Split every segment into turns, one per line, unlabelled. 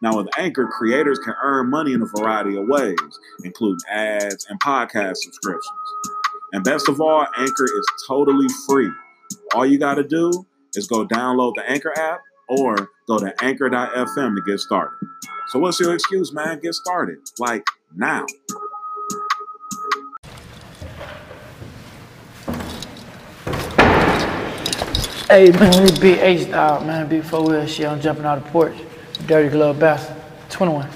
Now, with Anchor, creators can earn money in a variety of ways, including ads and podcast subscriptions. And best of all, Anchor is totally free. All you got to do is go download the Anchor app or go to anchor.fm to get started. So, what's your excuse, man? Get started. Like now.
Hey man, this big H dog, man, four wheel shit. I'm jumping out of the porch. Dirty glove bastard. 21.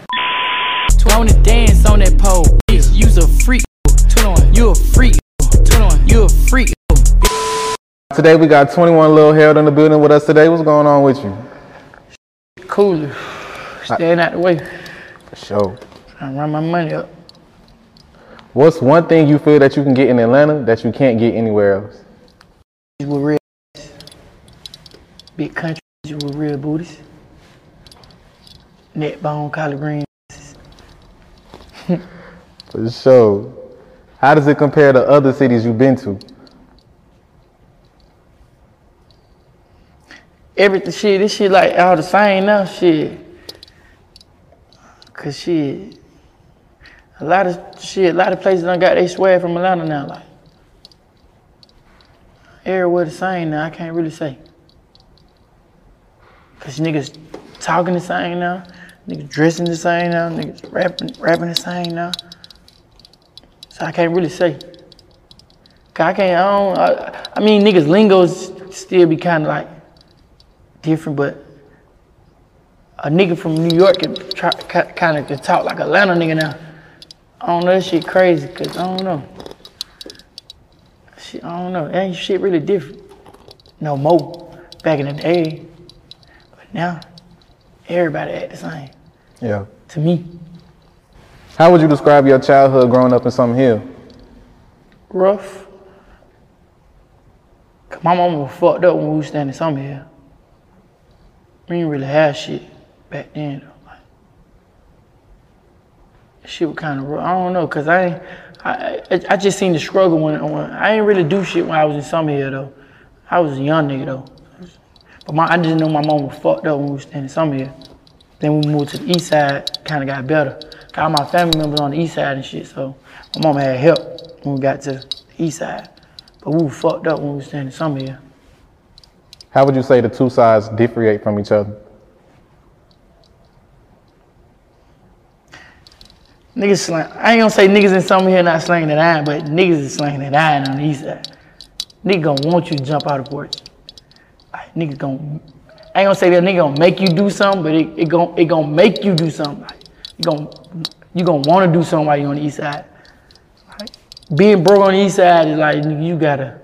21 to dance on that pole. Bitch, you's a freak. 21. You a freak. 21. You a freak.
Today we got 21 Lil Harold in the building with us today. What's going on with you?
Cooler. Staying out the way.
For sure.
Trying to run my money up.
What's one thing you feel that you can get in Atlanta that you can't get anywhere else?
With real big countries with real booties. Net bone, collard greens.
For sure. How does it compare to other cities you've been to?
Everything shit, this shit like all the same now, shit. Cause shit, a lot of shit, a lot of places done got they swag from Atlanta now, like. Everywhere the same now, I can't really say. Cause niggas talking the same now, niggas dressing the same now, niggas rapping, rapping the same now. So I can't really say. Cause I can't, I don't, I, I mean, niggas lingos still be kind of like different, but a nigga from New York can kind of can talk like a Atlanta nigga now. I don't know, that shit crazy, cause I don't know. Shit, I don't know, ain't shit really different. No more back in the day. But now, everybody act the same,
Yeah.
to me.
How would you describe your childhood growing up in Summerhill?
rough. my mama was fucked up when we was standing Summerhill. We didn't really have shit back then though. Like, shit was kind of rough. I don't know, cause I, ain't- I, I, I just seen the struggle when, when I ain't really do shit when I was in Summerhill though. I was a young nigga though. But my, I just know my mom was fucked up when we was standing Summerhill. Then we moved to the east side, kind of got better. Got all my family members on the east side and shit, so my mom had help when we got to the east side. But we were fucked up when we was standing Summerhill.
How would you say the two sides differentiate from each other?
Niggas slang. I ain't gonna say niggas in Summerhill not slanging the iron, but niggas is slanging the iron on the east side. Nigga gonna want you to jump out of porch. Nigga gonna. I ain't gonna say that nigga gonna make you do something, but it, it gon' it gonna make you do something. Like, you gon' you gonna want to do something while you on the east side. Like, being broke on the east side is like nigga, you gotta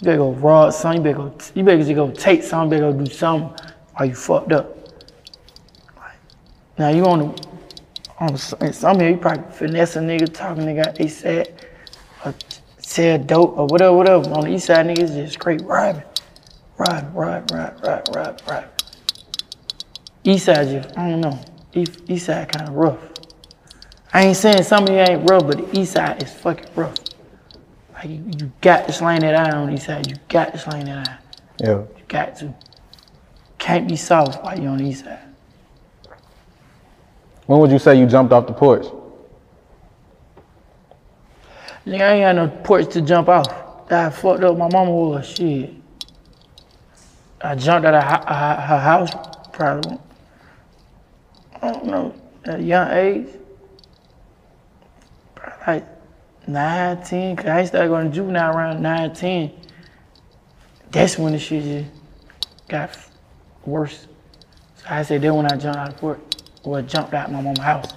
you better go rob something. You better go. You better just go take something. You better go do something while you fucked up. Like, now you on the on Summerhill, you probably finesse a nigga, talking nigga ASAP, or sell dope, or whatever, whatever. On the east side, niggas just straight robbing. Robbing, robbing, robbing, robbing, robbing, robbing. East side just, I don't know. East, east side kind of rough. I ain't saying some of you ain't rough, but the east side is fucking rough. Like, you, you got to slang that eye on the east side. You got to slang that eye.
Yeah.
You got to. Can't be soft while you on the east side.
When would you say you jumped off the porch?
Nigga, I ain't got no porch to jump off. That I fucked up my mama was shit. I jumped out of her, house probably. I don't know, at a young age. Probably like 9, 10, cause I started going to juvenile around 9, 10. That's when the shit just got worse. So I said then when I jumped out of porch, or jumped out my mama's house,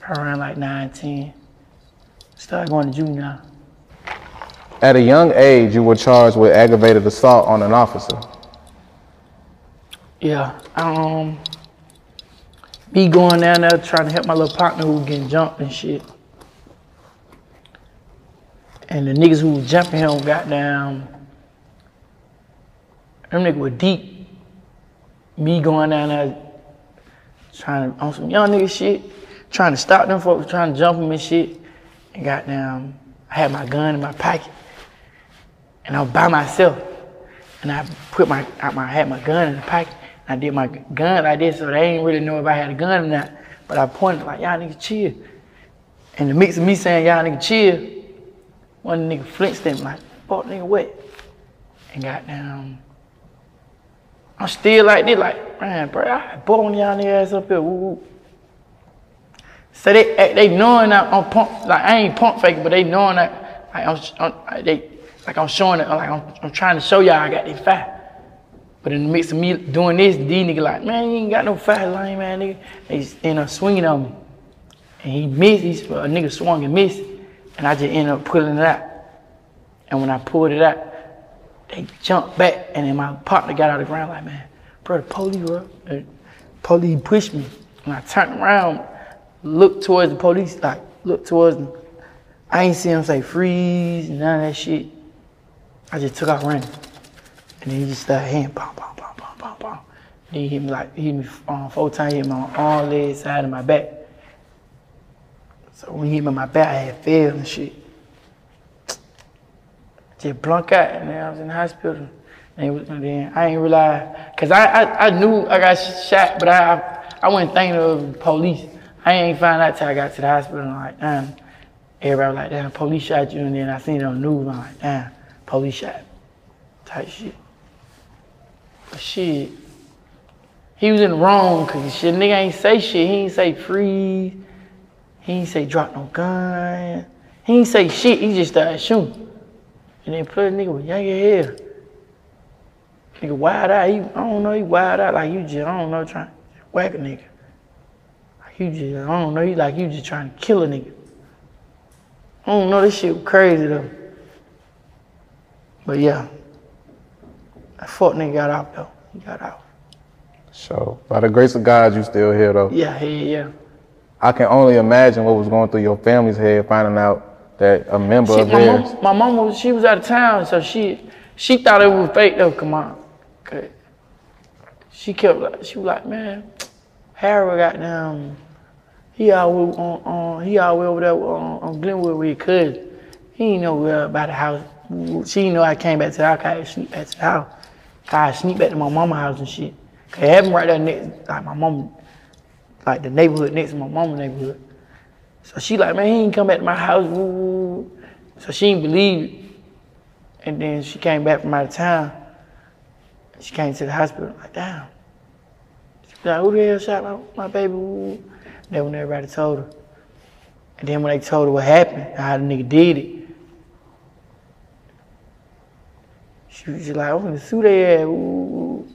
probably around like 9, 10. Started going to juvenile.
At a young age, you were charged with aggravated assault on an officer.
Yeah. Um me going down there trying to help my little partner who was getting jumped and shit. And the niggas who was jumping him got down. Them niggas were deep. Me going down there trying to on some young nigga shit, trying to stop them folks trying to jump him and shit. And got down. I had my gun in my pocket. And I was by myself. And I put my, I had my gun in the pocket. I did my gun like this, so they ain't really know if I had a gun or not. But I pointed like, y'all niggas chill. And the mix of me saying, y'all niggas chill, one nigga flinched them like, fuck nigga what? And got down. I'm still like this, like, man, bro, I born y'all nigga ass up here, woo woo. So they they knowing that I'm pump, like I ain't pump faking, but they knowing that like I'm, I'm they like I'm showing it, like I'm, I'm trying to show y'all I got this fat. But in the midst of me doing this, D nigga like, man, you ain't got no fat lame man, nigga. Just end up swinging on me, and he missed. He's a nigga swung and missed, and I just ended up pulling it out. And when I pulled it out, they jumped back, and then my partner got out of the ground like, man, bro, the police, bro, the police pushed me, and I turned around, looked towards the police, like looked towards them. I ain't see him say freeze, none of that shit. I just took off running. And then he just started hitting, pom, pom, pom, pom, pom, pom. Then he hit me like, he hit me um, four times, hit me on all side of my back. So when he hit me on my back, I had failed and shit. Just blunk out, and then I was in the hospital. And, was, and then I ain't realize, cause I, I, I knew I got shot, but I, I, wasn't thinking of police. I ain't find out till I got to the hospital. And I'm like, damn. Everybody was like, damn, police shot you. And then I seen it on the news. I'm like, damn, police shot. Type shit. Shit, he was in the wrong because shit, nigga ain't say shit. He ain't say freeze. He ain't say drop no gun. He ain't say shit. He just started shooting. And then put a nigga with younger hair. Nigga wild out. He, I don't know, he wild out like you just, I don't know, trying to whack a nigga. Like you just, I don't know, he like you just trying to kill a nigga. I don't know, this shit crazy though. But yeah, that fuck nigga got out though. He got out.
So, by the grace of God, you still here though.
Yeah, yeah, yeah.
I can only imagine what was going through your family's head finding out that a member of
my
theirs.
mom, my mom was, she was out of town, so she, she thought it was fake though. Come on, 'Cause she kept like, she was like, man, Harry got down. He always on, on, he always over there on, on Glenwood with his cousin. He ain't know where about the house. She didn't know I came back to the house. I back to the house. I sneak back to my mama's house and shit. 'Cause it happened right there next, like my mom, like the neighborhood next to my mama's neighborhood. So she like, man, he ain't come back to my house. So she didn't believe it. And then she came back from out of town. She came to the hospital. Like, damn. She was like, who the hell shot my, my baby? Then when everybody told her. And then when they told her what happened, how the nigga did it, she was just like, I'm gonna sue their ass.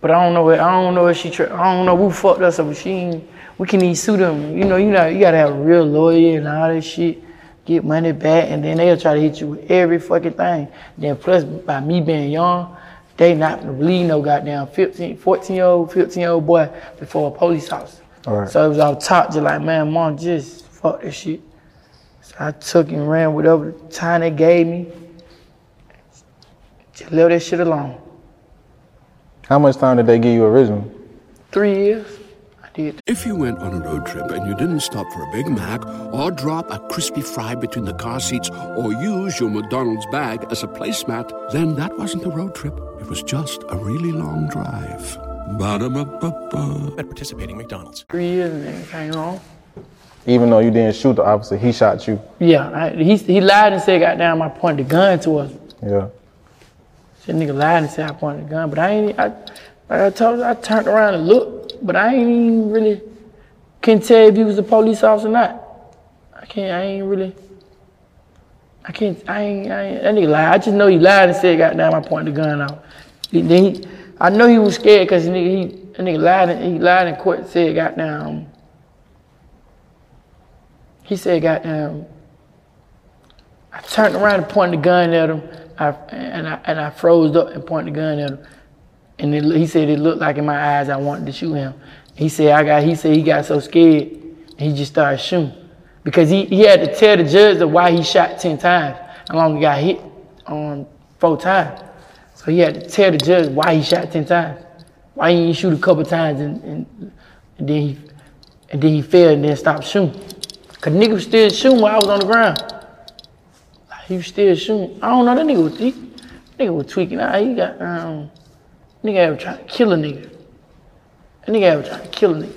But I don't know. what- I don't know if she. Tra- I don't know who fucked us up. She. Ain't, we can even sue them. You know. You know. You gotta have a real lawyer and all that shit. Get money back, and then they'll try to hit you with every fucking thing. Then plus, by me being young, they not gonna believe no goddamn 15, 14 year old, 15 year old boy before a police officer.
All right.
So it was off top, just like, man, mom, just fuck this shit. So I took and ran whatever time they gave me. Just left that shit alone.
How much time did they give you originally?
Three years, I did.
If you went on a road trip and you didn't stop for a Big Mac or drop a crispy fry between the car seats or use your McDonald's bag as a placemat, then that wasn't a road trip. It was just a really long drive. Ba-da-ba-ba-ba.
At participating McDonald's.
Three years and then came home.
Even though you didn't shoot the officer, he shot you.
Yeah, I, he, he lied and said, goddamn, I pointed the gun towards him.
Yeah.
That nigga lied and said I pointed the gun, but I ain't. I, like I told you, I turned around and looked, but I ain't even really couldn't tell if he was a police officer or not. I can't. I ain't really. I can't. I ain't. I ain't that nigga lied. I just know he lied and said, "Goddamn, I pointed the gun out." He, then he, I know he was scared because nigga, he, that nigga lied. And, he lied in court. and Said, "Goddamn." He said, "Goddamn." I turned around and pointed the gun at him, I, and I and I froze up and pointed the gun at him. And it, he said it looked like in my eyes I wanted to shoot him. He said I got. He said he got so scared, he just started shooting because he, he had to tell the judge why he shot ten times. Long he got hit on four times. So he had to tell the judge why he shot ten times. Why he didn't shoot a couple times and, and, and then he and then he failed and then stopped shooting. Cause nigga was still shooting while I was on the ground. He still shooting. I don't know, that nigga was, he, nigga was tweaking out. He got, um, nigga was trying to kill a nigga. Nigga was trying to kill a nigga.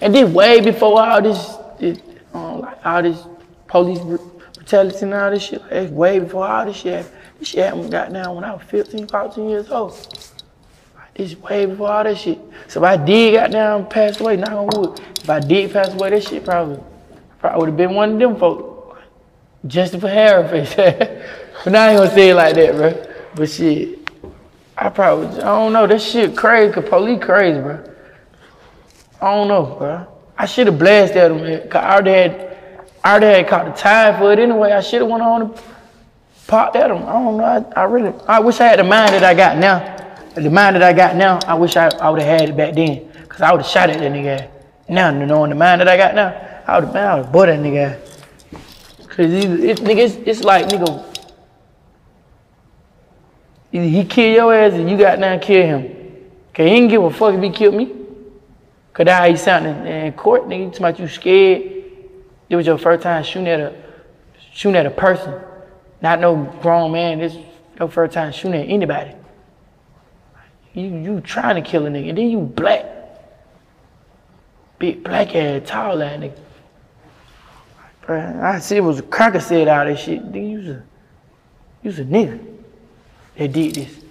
And then way before all this, um, like all this police brutality and all this shit, like, way before all this shit. This shit happened, got down when I was 15, 14 years old. This way before all that shit. So if I did got down, passed away, knock on wood. If I did pass away, that shit probably, probably would have been one of them folks. Justin for hair face. but now I ain't gonna say it like that, bro. But shit, I probably, I don't know, that shit crazy, cause police crazy, bro. I don't know, bro. I should have blasted at him, man, cause I already had, I already had caught the time for it anyway. I should have went on and popped at him. I don't know, I, I really, I wish I had the mind that I got now. The mind that I got now, I wish I, I would have had it back then, cause I would have shot at that nigga. Now, knowing the mind that I got now, I would have, I would have bought that nigga. Cause he, it, nigga, it's, it's like nigga, either he kill your ass and you got now kill him. Cause he didn't give a fuck if he killed me. Cause that's how he sounded in, in court, nigga. You talking about you scared. It was your first time shooting at a shooting at a person. Not no grown man. This your first time shooting at anybody. You you trying to kill a nigga, and then you black. Big black ass, tall ass nigga. I see it was a cracker said all that shit. Nigga, you was a, you was a nigga that did this.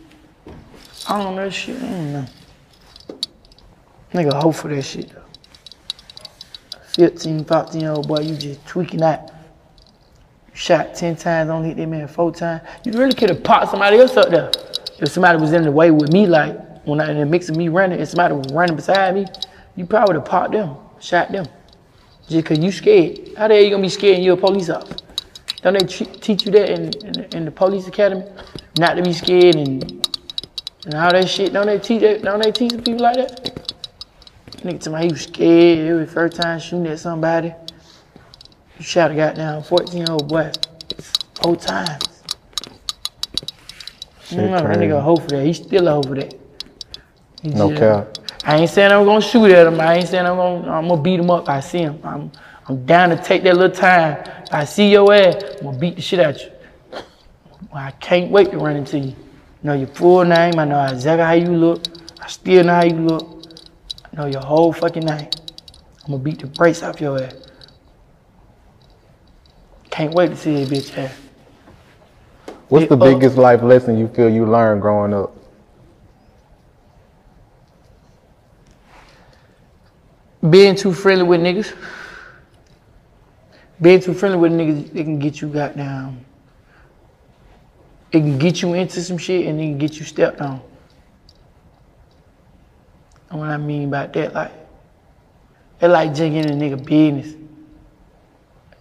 I don't know that shit. I don't know. Nigga hope for that shit though. 15, 14 year old boy, you just tweaking out. Shot 10 times, only hit that man four times. You really could have popped somebody else up there. If somebody was in the way with me, like when I in the mix of me running, and somebody was running beside me, you probably would have popped them, shot them. Just cause you scared. How the hell you gonna be scared and you're a police officer? Don't they teach you that in, in, the- in the police academy? Not to be scared and and all that shit. Don't they teach that? Don't they teach people like that? Nigga tell me he was scared every first time shooting at somebody. You shot a goddamn 14 year old boy four times.
Shit
You know, that nigga a hoe for that. He still a hoe for that. He
No
just-
cap.
I ain't saying I'm gonna shoot at him. I ain't saying I'm gonna I'm gonna beat him up. I see him. I'm I'm down to take that little time. If I see your ass, I'm gonna beat the shit out you. Well, I can't wait to run into you. I know your full name. I know exactly how you look. I still know how you look. I know your whole fucking name. I'm gonna beat the brakes off your ass. Can't wait to see that bitch ass.
What's the biggest life lesson you feel you learned growing up?
Being too friendly with niggas. Being too friendly with niggas, it can get you goddamn. It can get you into some shit and it can get you stepped on. And what I mean by that, like, it like jigging a nigga business.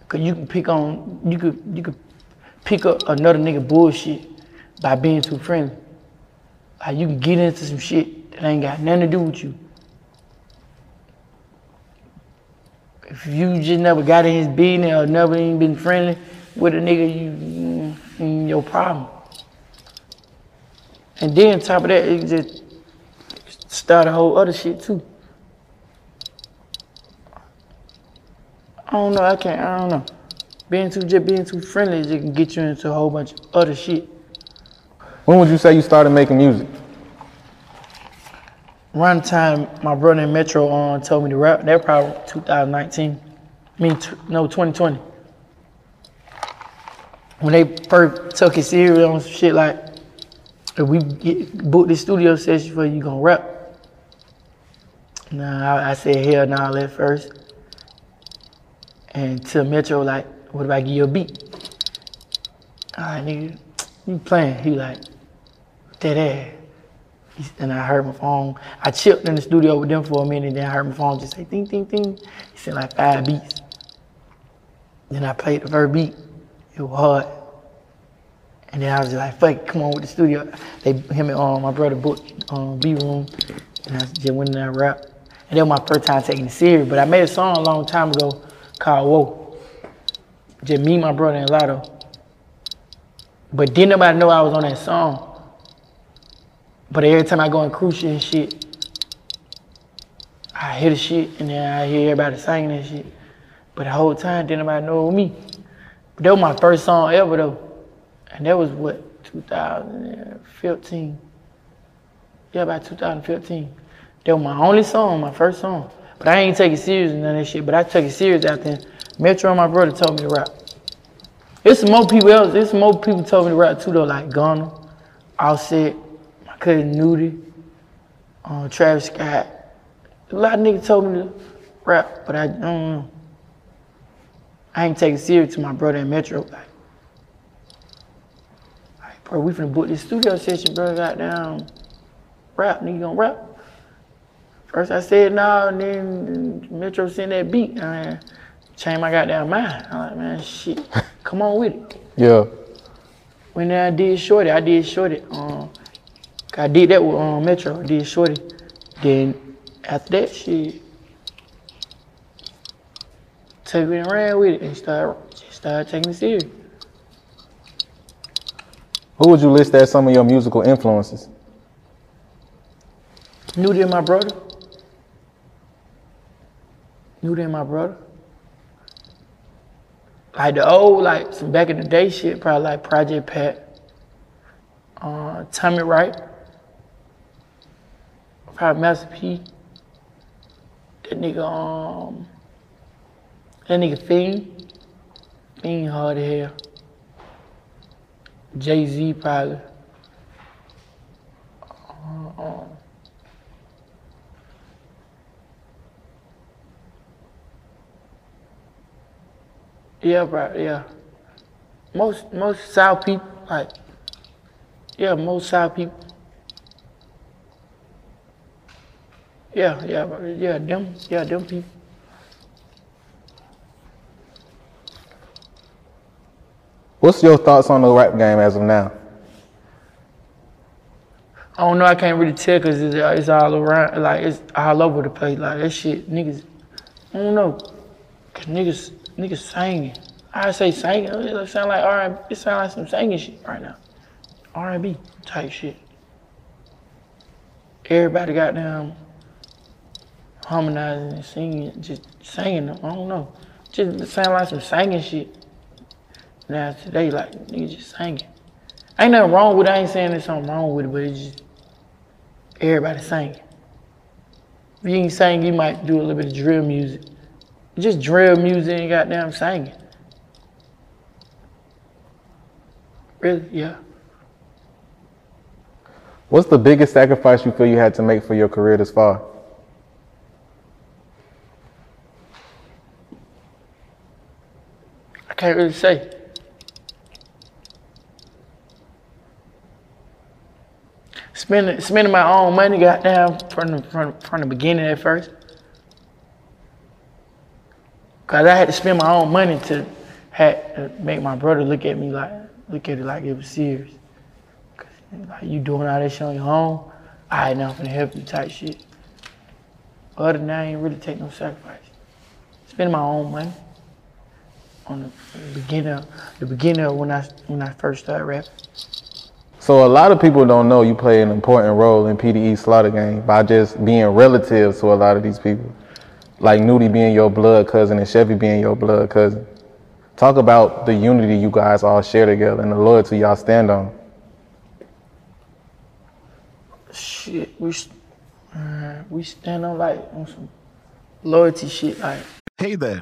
Cause you can pick on, you could, you could pick up another nigga bullshit by being too friendly. Like you can get into some shit that ain't got nothing to do with you if you just never got in his business or never even been friendly with a nigga, you, mm, your problem. And then top of that, it just start a whole other shit too. I don't know. I can't. I don't know. Being too just being too friendly, it can get you into a whole bunch of other shit.
When would you say you started making music?
The time my brother in Metro on told me to rap, that probably 2019. I mean, t- no, 2020. When they first took it serious on some shit like, if we get, book the studio session for you, gonna rap. Nah, I, I said hell nah, let first. And to Metro like, what if I give you a beat? Alright, nigga, you playing? He like, dead ass. And I heard my phone. I chipped in the studio with them for a minute, then I heard my phone just say ding, ding, ding. He said like five beats. Then I played the first beat. It was hard. And then I was just like, fuck come on with the studio. They, him and um, my brother booked um, B Room. And I just went in there and rap. And that was my first time taking it serious. But I made a song a long time ago called Whoa. Just me, my brother, and Lotto. But didn't nobody know I was on that song. But every time I go in crucial and shit, I hear the shit and then I hear everybody singing that shit. But the whole time, didn't nobody know me. But that was my first song ever though. And that was what, 2015. Yeah, about 2015. That was my only song, my first song. But I ain't take it serious and none of that shit. But I took it serious after Metro and my brother told me to rap. There's some more people else. There's some more people told me to rap too though, like Gunna, Offset, cousin Nudy, um, Travis Scott. A lot of niggas told me to rap, but I don't know. I ain't taking serious to my brother in Metro. Like, like bro, we finna book this studio session, bro. Got down, rap, nigga gonna rap. First I said no, and then Metro sent that beat. I mean, changed my goddamn mind. I'm like, man, shit, come on with it.
Yeah.
When I did Shorty, I did Shorty. Um, I did that with um, Metro. I did Shorty. Then after that, she took me around with it and started started taking it serious.
Who would you list as some of your musical influences?
Knew that my brother. Knew that my brother. Like the old, like some back in the day shit, probably like Project Pat, uh, Tommy Wright, probably Master P. That nigga, um, that nigga Fiend, Fiend hard as hell. Jay Z probably. Uh, um, Yeah, bro. Yeah. Most most South people like. Yeah, most South people. Yeah, yeah, yeah. Them, yeah, them people.
What's your thoughts on the rap game as of now?
I don't know. I can't really tell because it's, uh, it's all around. Like it's all over the place. Like that shit, niggas. I don't know. Cause niggas, niggas singing. I say singing. It sound like R. and It sound like some singing shit right now. R and B type shit. Everybody got them harmonizing and singing, just singing. I don't know. Just sound like some singing shit. Now today, like niggas just singing. Ain't nothing wrong with it. I ain't saying there's something wrong with it, but it's just everybody singing. If you ain't sing, you might do a little bit of drill music. Just drill music and goddamn singing. Really? Yeah.
What's the biggest sacrifice you feel you had to make for your career this far?
Can't really say. Spending spending my own money, goddamn, from the from, from the beginning at first. Cause I had to spend my own money to had to make my brother look at me like look at it like it was serious. Cause like you doing all this shit on your own, I ain't nothing to help you type shit. Other than that, I ain't really take no sacrifice. Spending my own money on the beginning, the beginning of when I when I first started rapping.
So a lot of people don't know you play an important role in PDE Slaughter Gang by just being relatives to a lot of these people. Like Nudy being your blood cousin and Chevy being your blood cousin. Talk about the unity you guys all share together and the loyalty y'all stand on.
Shit, we uh, we stand on like on some loyalty shit. Like
Hey there,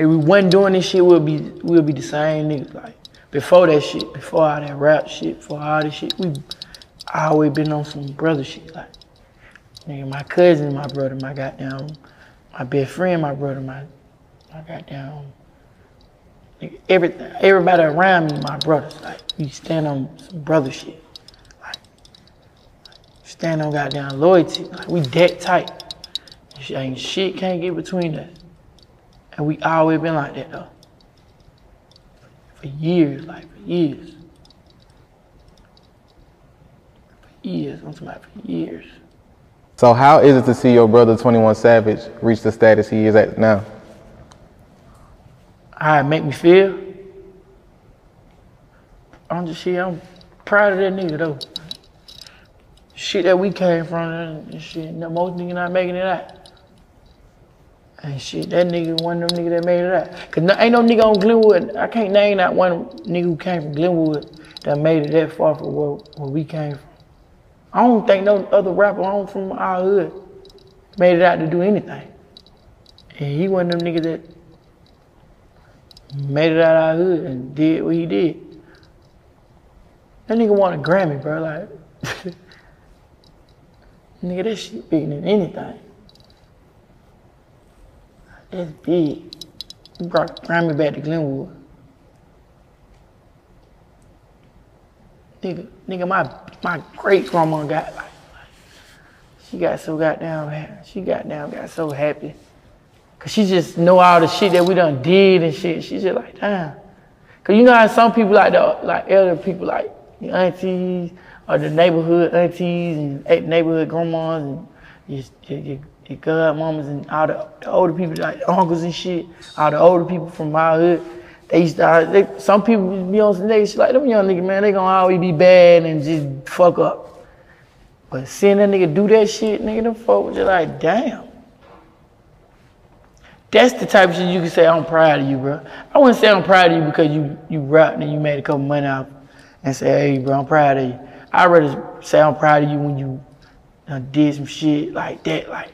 If we wasn't doing this shit, we'll be we'll be the same niggas. Like before that shit, before all that rap shit, before all this shit, we I always been on some brother shit. Like nigga, my cousin, my brother, my goddamn, my best friend, my brother, my my goddamn. Nigga, everything, everybody around me, my brothers. Like we stand on some brother shit. Like stand on goddamn loyalty. Like we that tight. Ain't shit can't get between us. And we always been like that though. For years, like for years. For years, I'm talking about for years.
So how is it to see your brother 21 Savage reach the status he is at now?
How it make me feel. I'm just shit, I'm proud of that nigga though. Shit that we came from and shit, no, most niggas not making it out. And shit, that nigga one of them niggas that made it out. Cause no, ain't no nigga on Glenwood, I can't name that one nigga who came from Glenwood that made it that far from where, where we came from. I don't think no other rapper on from our hood made it out to do anything. And he one of them niggas that made it out of our hood and did what he did. That nigga won a Grammy, bro. Like, nigga, that shit bigger than anything. That's big. You brought the Grammy back to Glenwood. Nigga, nigga, my my great grandma got like, she got so goddamn. She goddamn got so happy. Cause she just know all the shit that we done did and shit. She just like, damn. Cause you know how some people like the like elder people like your aunties or the neighborhood aunties and neighborhood grandmas and your, your, your, your godmamas and all the, the older people like uncles and shit. All the older people from my hood. They used to, they, some people be on some nigga shit like them young niggas, man, they gonna always be bad and just fuck up. But seeing that nigga do that shit, nigga, them folk was just like, damn. That's the type of shit you can say, I'm proud of you, bro. I wouldn't say I'm proud of you because you you rapped and you made a couple money off and say, hey, bro, I'm proud of you. I'd rather say I'm proud of you when you did some shit like that. Like,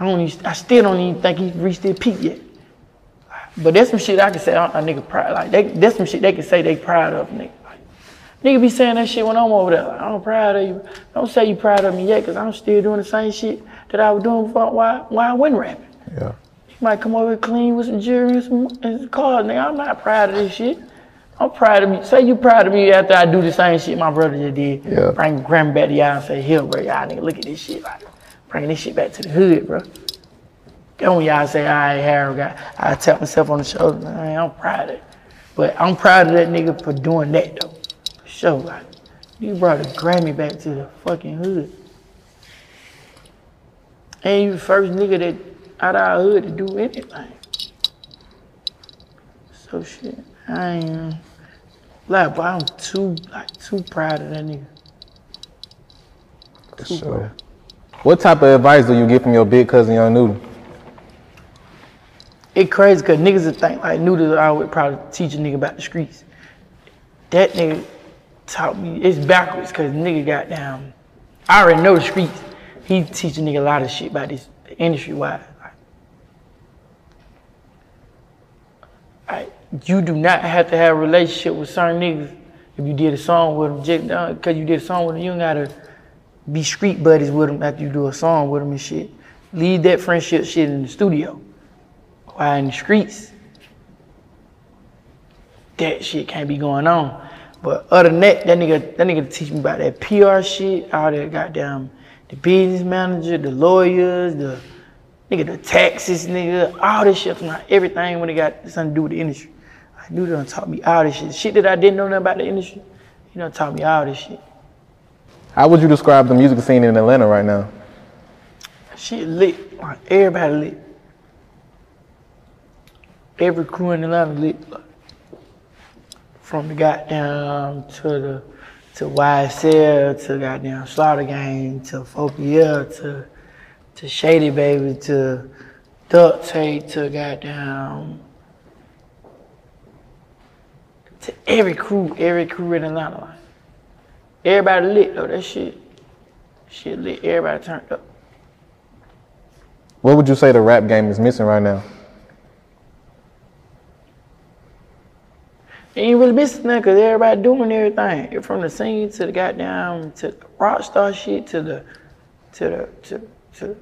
I don't even, I still don't even think he reached their peak yet. But that's some shit I can say a, a nigga proud. Like, they, that's some shit they can say they proud of, nigga. Like, nigga be saying that shit when I'm over there. Like, I'm proud of you. Don't say you proud of me yet, because I'm still doing the same shit that I was doing before, why, why I wasn't rapping.
Yeah.
You might come over clean with some jewelry and some, and some cars, nigga. I'm not proud of this shit. I'm proud of me. Say you proud of me after I do the same shit my brother just did.
Yeah.
Bring to y'all and say, here, bro, y'all nigga, look at this shit. Like, bringing this shit back to the hood, bro. Then when y'all say, all right, Harold, got, I tap myself on the shoulder, man, I'm proud of it. But I'm proud of that nigga for doing that, though. For sure, like, you brought a Grammy back to the fucking hood. And you the first nigga that out of our hood to do anything. So shit, I ain't uh, like, but I'm too like too proud of that nigga. Too
sure.
proud.
What type of advice do you get from your big cousin, Young Nudy?
It crazy because niggas would think like Noodle I would probably teach a nigga about the streets. That nigga taught me, it's backwards because nigga got down. I already know the streets. He teach a nigga a lot of shit about this industry wise. Like, you do not have to have a relationship with certain niggas if you did a song with them. Because you did a song with them, you gotta be street buddies with them after you do a song with them and shit. Leave that friendship shit in the studio. Why in the streets? That shit can't be going on. But other than that, that nigga, that nigga teach me about that PR shit, all that goddamn the business manager, the lawyers, the nigga, the taxes, nigga, all this shit, like everything when it got something to do with the industry. I knew they done taught me all this shit. Shit that I didn't know nothing about the industry, he done taught me all this shit.
How would you describe the music scene in Atlanta right now?
Shit lit, like everybody lit. Every crew in Atlanta lit. From the goddamn to the to YSL to goddamn Slaughter Gang to Fopia to to Shady Baby to Duct Tape to goddamn to every crew, every crew in Atlanta. Everybody lit though, that shit. Shit lit, everybody turned up.
What would you say the rap game is missing right now?
ain't really missing nothing because everybody doing everything. From the scene to the goddamn to the rock star shit to the to the to to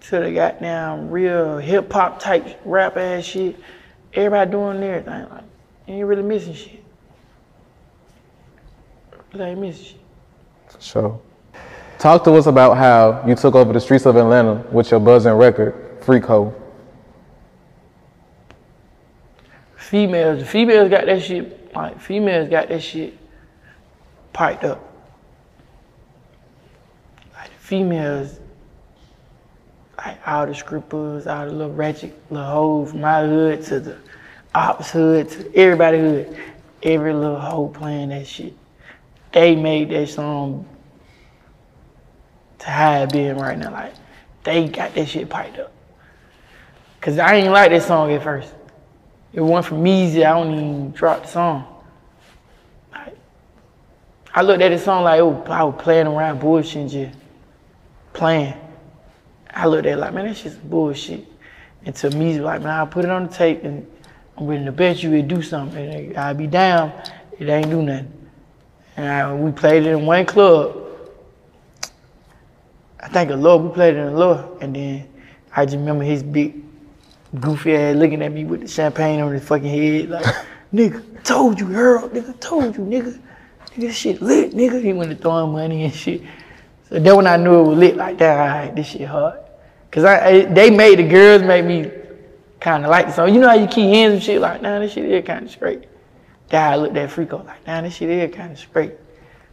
to the goddamn real hip hop type rap ass shit. Everybody doing everything. Like ain't really missing shit. Ain't missing shit.
For sure. Talk to us about how you took over the streets of Atlanta with your buzzing record, Freak Hoe.
females, females got that shit, like females got that shit piped up. Like the females, like all the scrippers, all the little ratchet little hoes from my hood to the ops hood to everybody hood, every little hoe playing that shit. They made that song to how been right now. Like they got that shit piped up. Cause I ain't like that song at first. It went from easy, I don't even drop the song. I, I looked at the song like oh, I was playing around bullshit and just playing. I looked at it like, man, that's just bullshit. And to me, like, man, I'll put it on the tape and I'm willing to bet you it do something. And I'll be down, it ain't do nothing. And I, we played it in one club. I think a Lord, we played it in a Lord. And then I just remember his big goofy ass looking at me with the champagne on his fucking head, like, nigga, told you, Harold, nigga, told you, nigga. Nigga, this shit lit, nigga. He went to throwing money and shit. So then when I knew it was lit like that, all right, this shit hard. Cause I, I they made the girls make me kind of like the song. You know how you keep hearing some shit like, nah, this shit is kind of straight. I looked at Freak Hoe like, nah, this shit is kind of straight.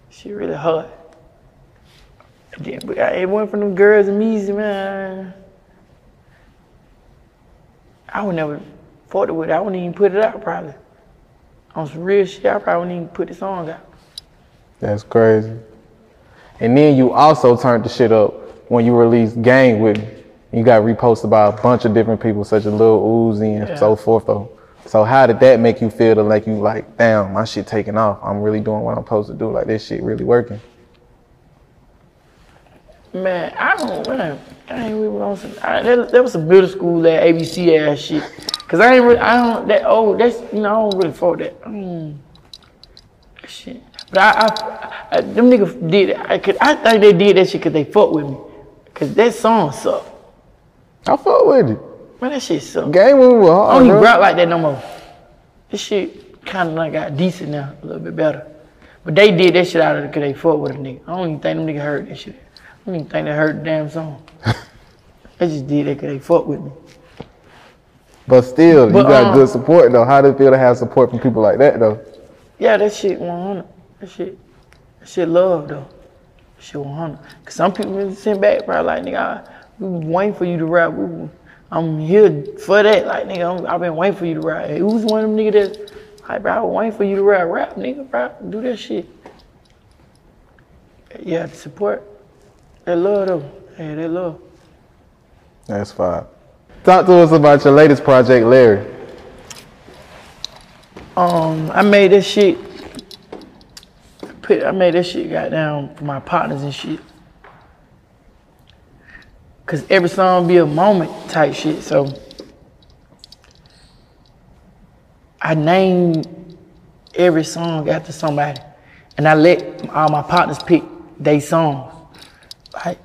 Shit really hard. Then, but it went from them girls and me, man. I would never fought it with it. I wouldn't even put it out probably. On some real shit, I probably wouldn't even put the song out.
That's crazy. And then you also turned the shit up when you released Gang with me. You got reposted by a bunch of different people, such as Lil Uzi and
Yeah.
so forth though. So how did that make you feel to like you like, damn, my shit taking off. I'm really doing what I'm supposed to do. Like this shit really working.
Man, I don't, man, I ain't really on some, I, that, that was some middle school, that ABC ass shit. Cause I ain't really, I don't, that, oh, that's, you know, I don't really fuck that. Mm, that shit. But I, I, I, them niggas did it. I, could, I think they did that shit cause they fuck with me. Cause that song suck.
I fuck with it.
Man, that shit suck.
When we were
I don't even rap like that no more. This shit kind of like got decent now, a little bit better. But they did that shit out of it because they fuck with a nigga. I don't even think them niggas heard that shit. I don't even think they heard the damn song. they just did that because they fuck with me.
But still,
But,
you got
um,
good support though. How does it feel to have support from people like that though?
Yeah, that shit 100. That shit, that shit love though. That shit 100. Cause some people really sent back, probably like nigga, I, we waiting for you to rap. We, I'm here for that. Like nigga, I'm, I've been waiting for you to rap. Hey, who's one of them niggas that, like, bro, I was waiting for you to rap, rap, nigga, rap, do that shit. Yeah, the support. They love though. Yeah, they love.
That's fine. Talk to us about your latest project, Larry.
Um, I made this shit. I made this shit goddamn for my partners and shit. Cause every song be a moment type shit. So I named every song after somebody, and I let all my partners pick their songs. Like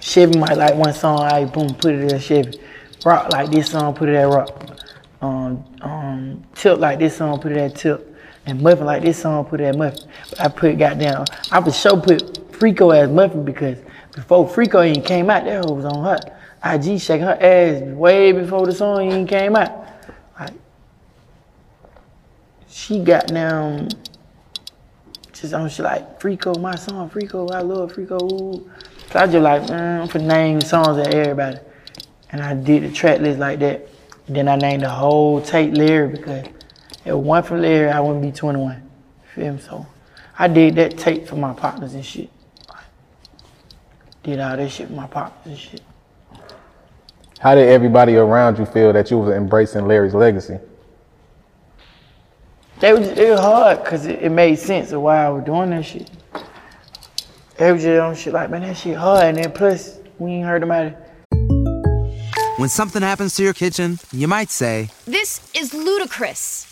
Chevy might like one song, I boom, put it at Chevy. Rock like this song, put it at Rock. Um, um, Tilt like this song, put it at Tilt. And Muffin like this song, put it at Muffin. But I put goddamn, I would show put Freak Hoe as Muffin because before Freak Hoe even came out, that hoe was on her. IG shaking her ass way before the song even came out. Like, she got down, just on she like, Freak Hoe, my song, Freak Hoe, I love Freak Hoe. So I just like, mm, for name songs at everybody. And I did the track list like that. Then I named the whole tape Larry because if one from Larry, I wouldn't be 21. Feel me? So I did that tape for my partners and shit. Did all that shit for my partners and shit.
How did everybody around you feel that you was embracing Larry's legacy?
They was, it was hard because it, it made sense of why I was doing that shit. They was just on shit like, man, that shit hard. And then plus, we ain't heard about it.
When something happens to your kitchen, you might say,
This is ludicrous.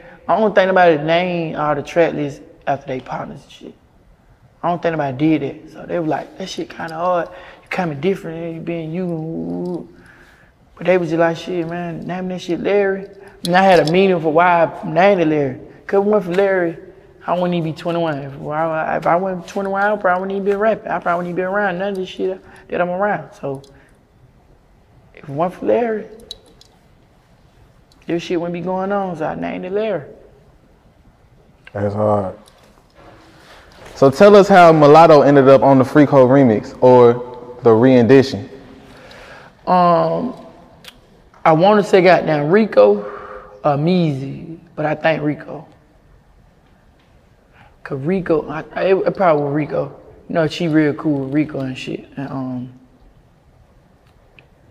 I don't think about it name all the track lists after they partners and shit. I don't think nobody did that. So they were like, that shit kind of hard. You kind of different. You being you. But they was just like, shit, man, name that shit Larry. And I had a meaning for why I named it Larry. Cause went for Larry, I wouldn't even be 21. If I, if I went 21, I probably wouldn't even be rapping. I probably wouldn't even be around none of this shit that I'm around. So if it went for Larry, this shit wouldn't be going on. So I named it Larry.
That's hard. So tell us how Mulatto ended up on the Freak Hoe remix or the re-edition.
Um, I want to say goddamn Rico or Meezy, but I think Rico. Cause Rico, I, I, it, it probably was Rico. You know, she real cool with Rico and shit. And um,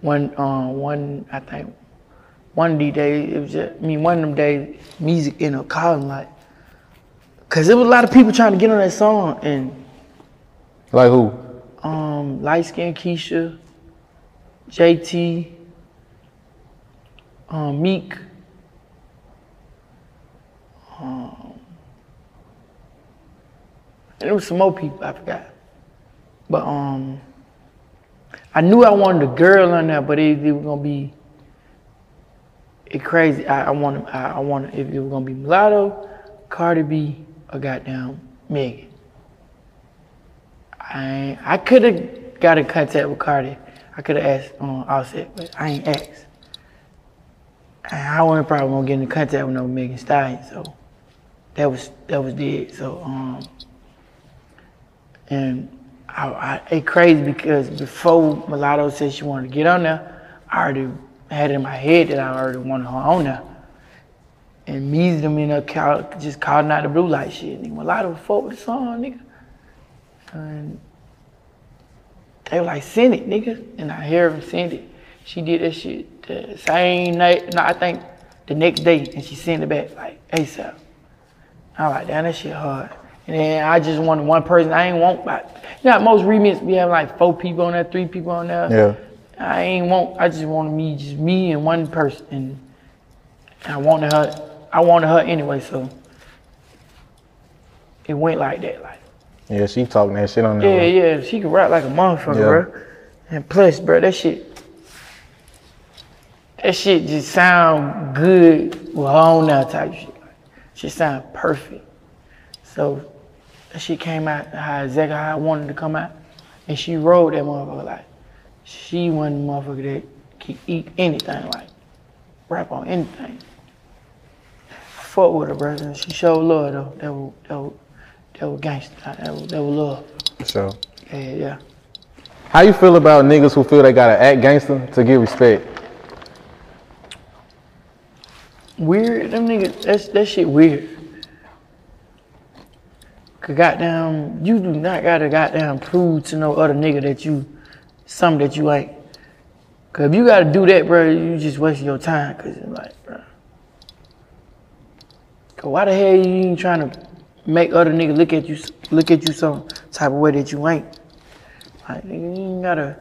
one, um, one, I think, one of these days, it was just, I mean, one of them days, music ended up calling like, cause there was a lot of people trying to get on that song, and
Like who?
um, light skin Keisha, JT, um, Meek, um, and there was some more people I forgot. But um, I knew I wanted a girl on there, but it, it was gonna be it crazy. I, I wanted I, I wanted if it was gonna be mulatto, Cardi B, or goddamn Megan. I I could have got in contact with Cardi. I could have asked um, Offset, but I ain't asked. I wasn't probably gonna get in contact with no Megan Stallion, so that was that was dead. So um, and I, I it crazy because before Mulatto said she wanted to get on there, I already had it in my head that I already wanted her on there. And me them in a call, just calling out the blue light shit. Nigga, Mulatto fuck with the song, nigga. And they were like, send it, nigga. And I hear them send it. She did that shit the same night, no, I think the next day, and she sent it back like ASAP. I was like, damn, that shit hard. And then I just wanted one person. I ain't want, but you know, most remix we have like four people on there, three people on there.
Yeah.
I ain't want. I just wanted me, just me and one person, and I wanted her. I wanted her anyway, so it went like that. Like,
Yeah, she talking that shit on
yeah,
there.
yeah, she can rap like a motherfucker,
Yeah.
bro. And plus, bro, that shit, that shit just sound good with her on there type shit. Like, she sound perfect. So that shit came out how exactly how I wanted to come out, and she wrote that motherfucker like. She one motherfucker that can eat anything, like rap on anything. Fuck with her, brother. She showed love though. That was that was that was gangster. That was that was love.
So,
Yeah, yeah.
how you feel about niggas who feel they gotta act gangster to get respect?
Weird. Them niggas. That's that shit weird. Cause goddamn, you do not gotta goddamn prove to no other nigga that you something that you ain't. Cause if you gotta do that, bro, you just wasting your time. Cause it's like, bro. Cause why the hell you ain't trying to make other niggas look at you, look at you some type of way that you ain't? Like, you ain't gotta.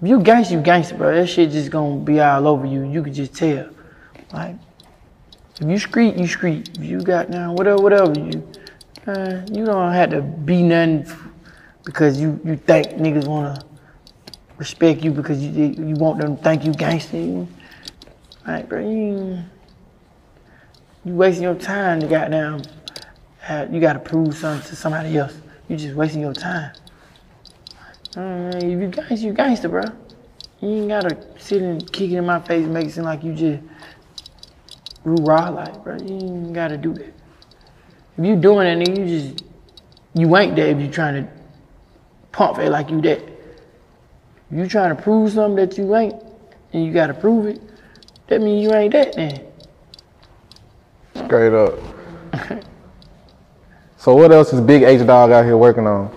If you gangster, you gangster, bro. That shit just gonna be all over you. You can just tell. Like, if you street, you street. If you got down, whatever, whatever, you, uh, you don't have to be nothing because you, you think niggas wanna respect you because you you want them to think you gangster. Like, bro, you, you wasting your time to goddamn. Have, you gotta prove something to somebody else. You just wasting your time. Uh, if you gangster, you gangster, bro. You ain't gotta sit and kick it in my face and make it seem like you just rah like, bro. You ain't gotta do that. If you doing that, then you just you ain't that if you trying to pump it like you that. You trying to prove something that you ain't, and you gotta prove it, that means you ain't that then.
Straight up. so what else is Big H Dog out here working on?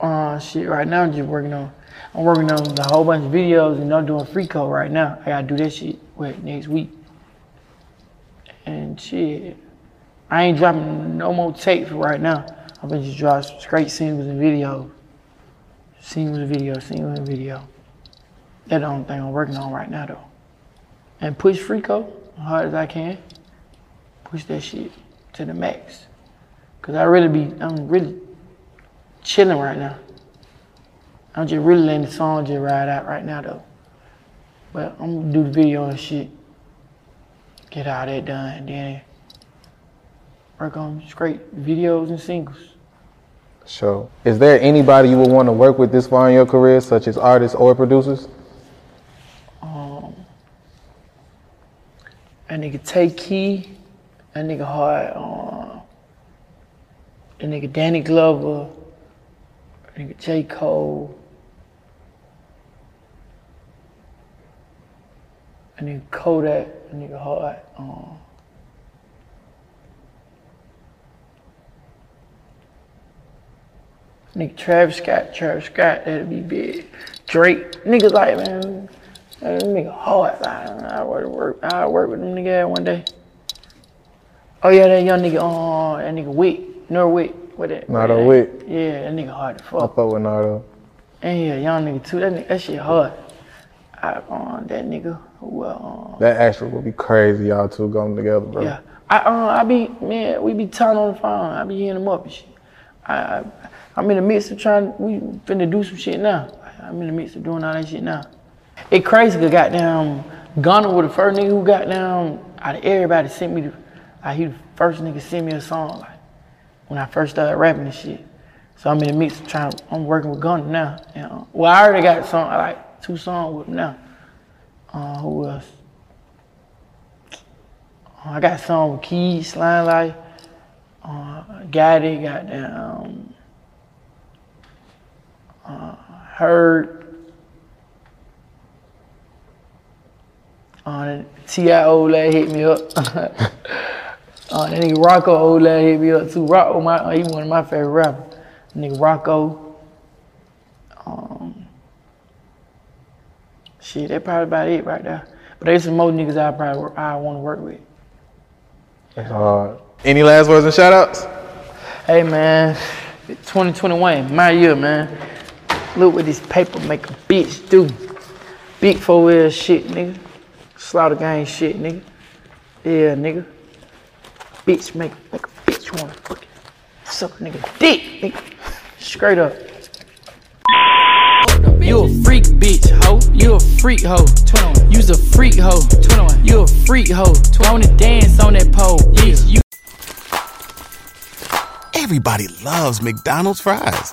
Uh, shit, right now I'm just working on, I'm working on a whole bunch of videos and I'm doing free code right now. I gotta do that shit, what, next week. And shit, I ain't dropping no more tapes right now. I've been just some straight singles and videos. Singles and video, singles and video. That's the only thing I'm working on right now though. And push as hard as I can. Push that shit to the max. Cause I really be, I'm really chilling right now. I'm just really letting the song just ride out right now though. But I'm gonna do the video and shit. Get all that done and then work on straight videos and singles.
Sure. Is there anybody you would want to work with this far in your career, such as artists or producers?
Um, that nigga Tay Keith, that nigga hard, um, that nigga Danny Glover, that nigga J. Cole, that nigga Kodak, that nigga hard, um, Nigga Travis Scott, Travis Scott, that'd be big. Drake, niggas like man, that nigga hard. I, I work, work, I work with them nigga one day. Oh yeah, that young nigga, oh, that nigga Wick, Nor Wick, what that?
Nardo Wick.
Yeah, that nigga hard to fuck.
I
fuck.
with Nardo.
And yeah, young nigga too. That nigga, that shit hard. I, uh, that nigga, well, uh,
That actually would be crazy, y'all two going together, bro.
yeah. I, uh, I be, man, we be talking on the phone. I be hitting him up and shit. I, I, I'm in the midst of trying, we finna do some shit now. I'm in the midst of doing all that shit now. It crazy cause goddamn Gunna was the first nigga who got down out of everybody sent me the, like he the first nigga sent me a song like when I first started rapping and shit. So I'm in the midst of trying, I'm working with Gunna now. And, uh, well, I already got some, like two songs with him now. Uh, who else? Uh, I got a song with Keys, Slime Life, uh, Gotti, got down, uh, Heard, uh, T.I. old lad hit me up. uh, that nigga Rocco old lad hit me up too. Rocco, my, he one of my favorite rappers. Nigga Rocco. Um, shit, that probably about it right there. But there's some more niggas I probably I want to work with.
That's hard. Any last words and shout outs?
Hey man, 2021, my year, man. Look what this paper make a bitch do. Big four wheel shit, nigga. Slaughter gang shit, nigga. Yeah, nigga. Bitch make make a bitch wanna fucking suck a nigga dick, nigga. Straight up. You a freak bitch, hoe. You a freak hoe. You's a freak hoe. You a freak hoe. Wanna dance on that pole, bitch. You
Everybody loves McDonald's fries.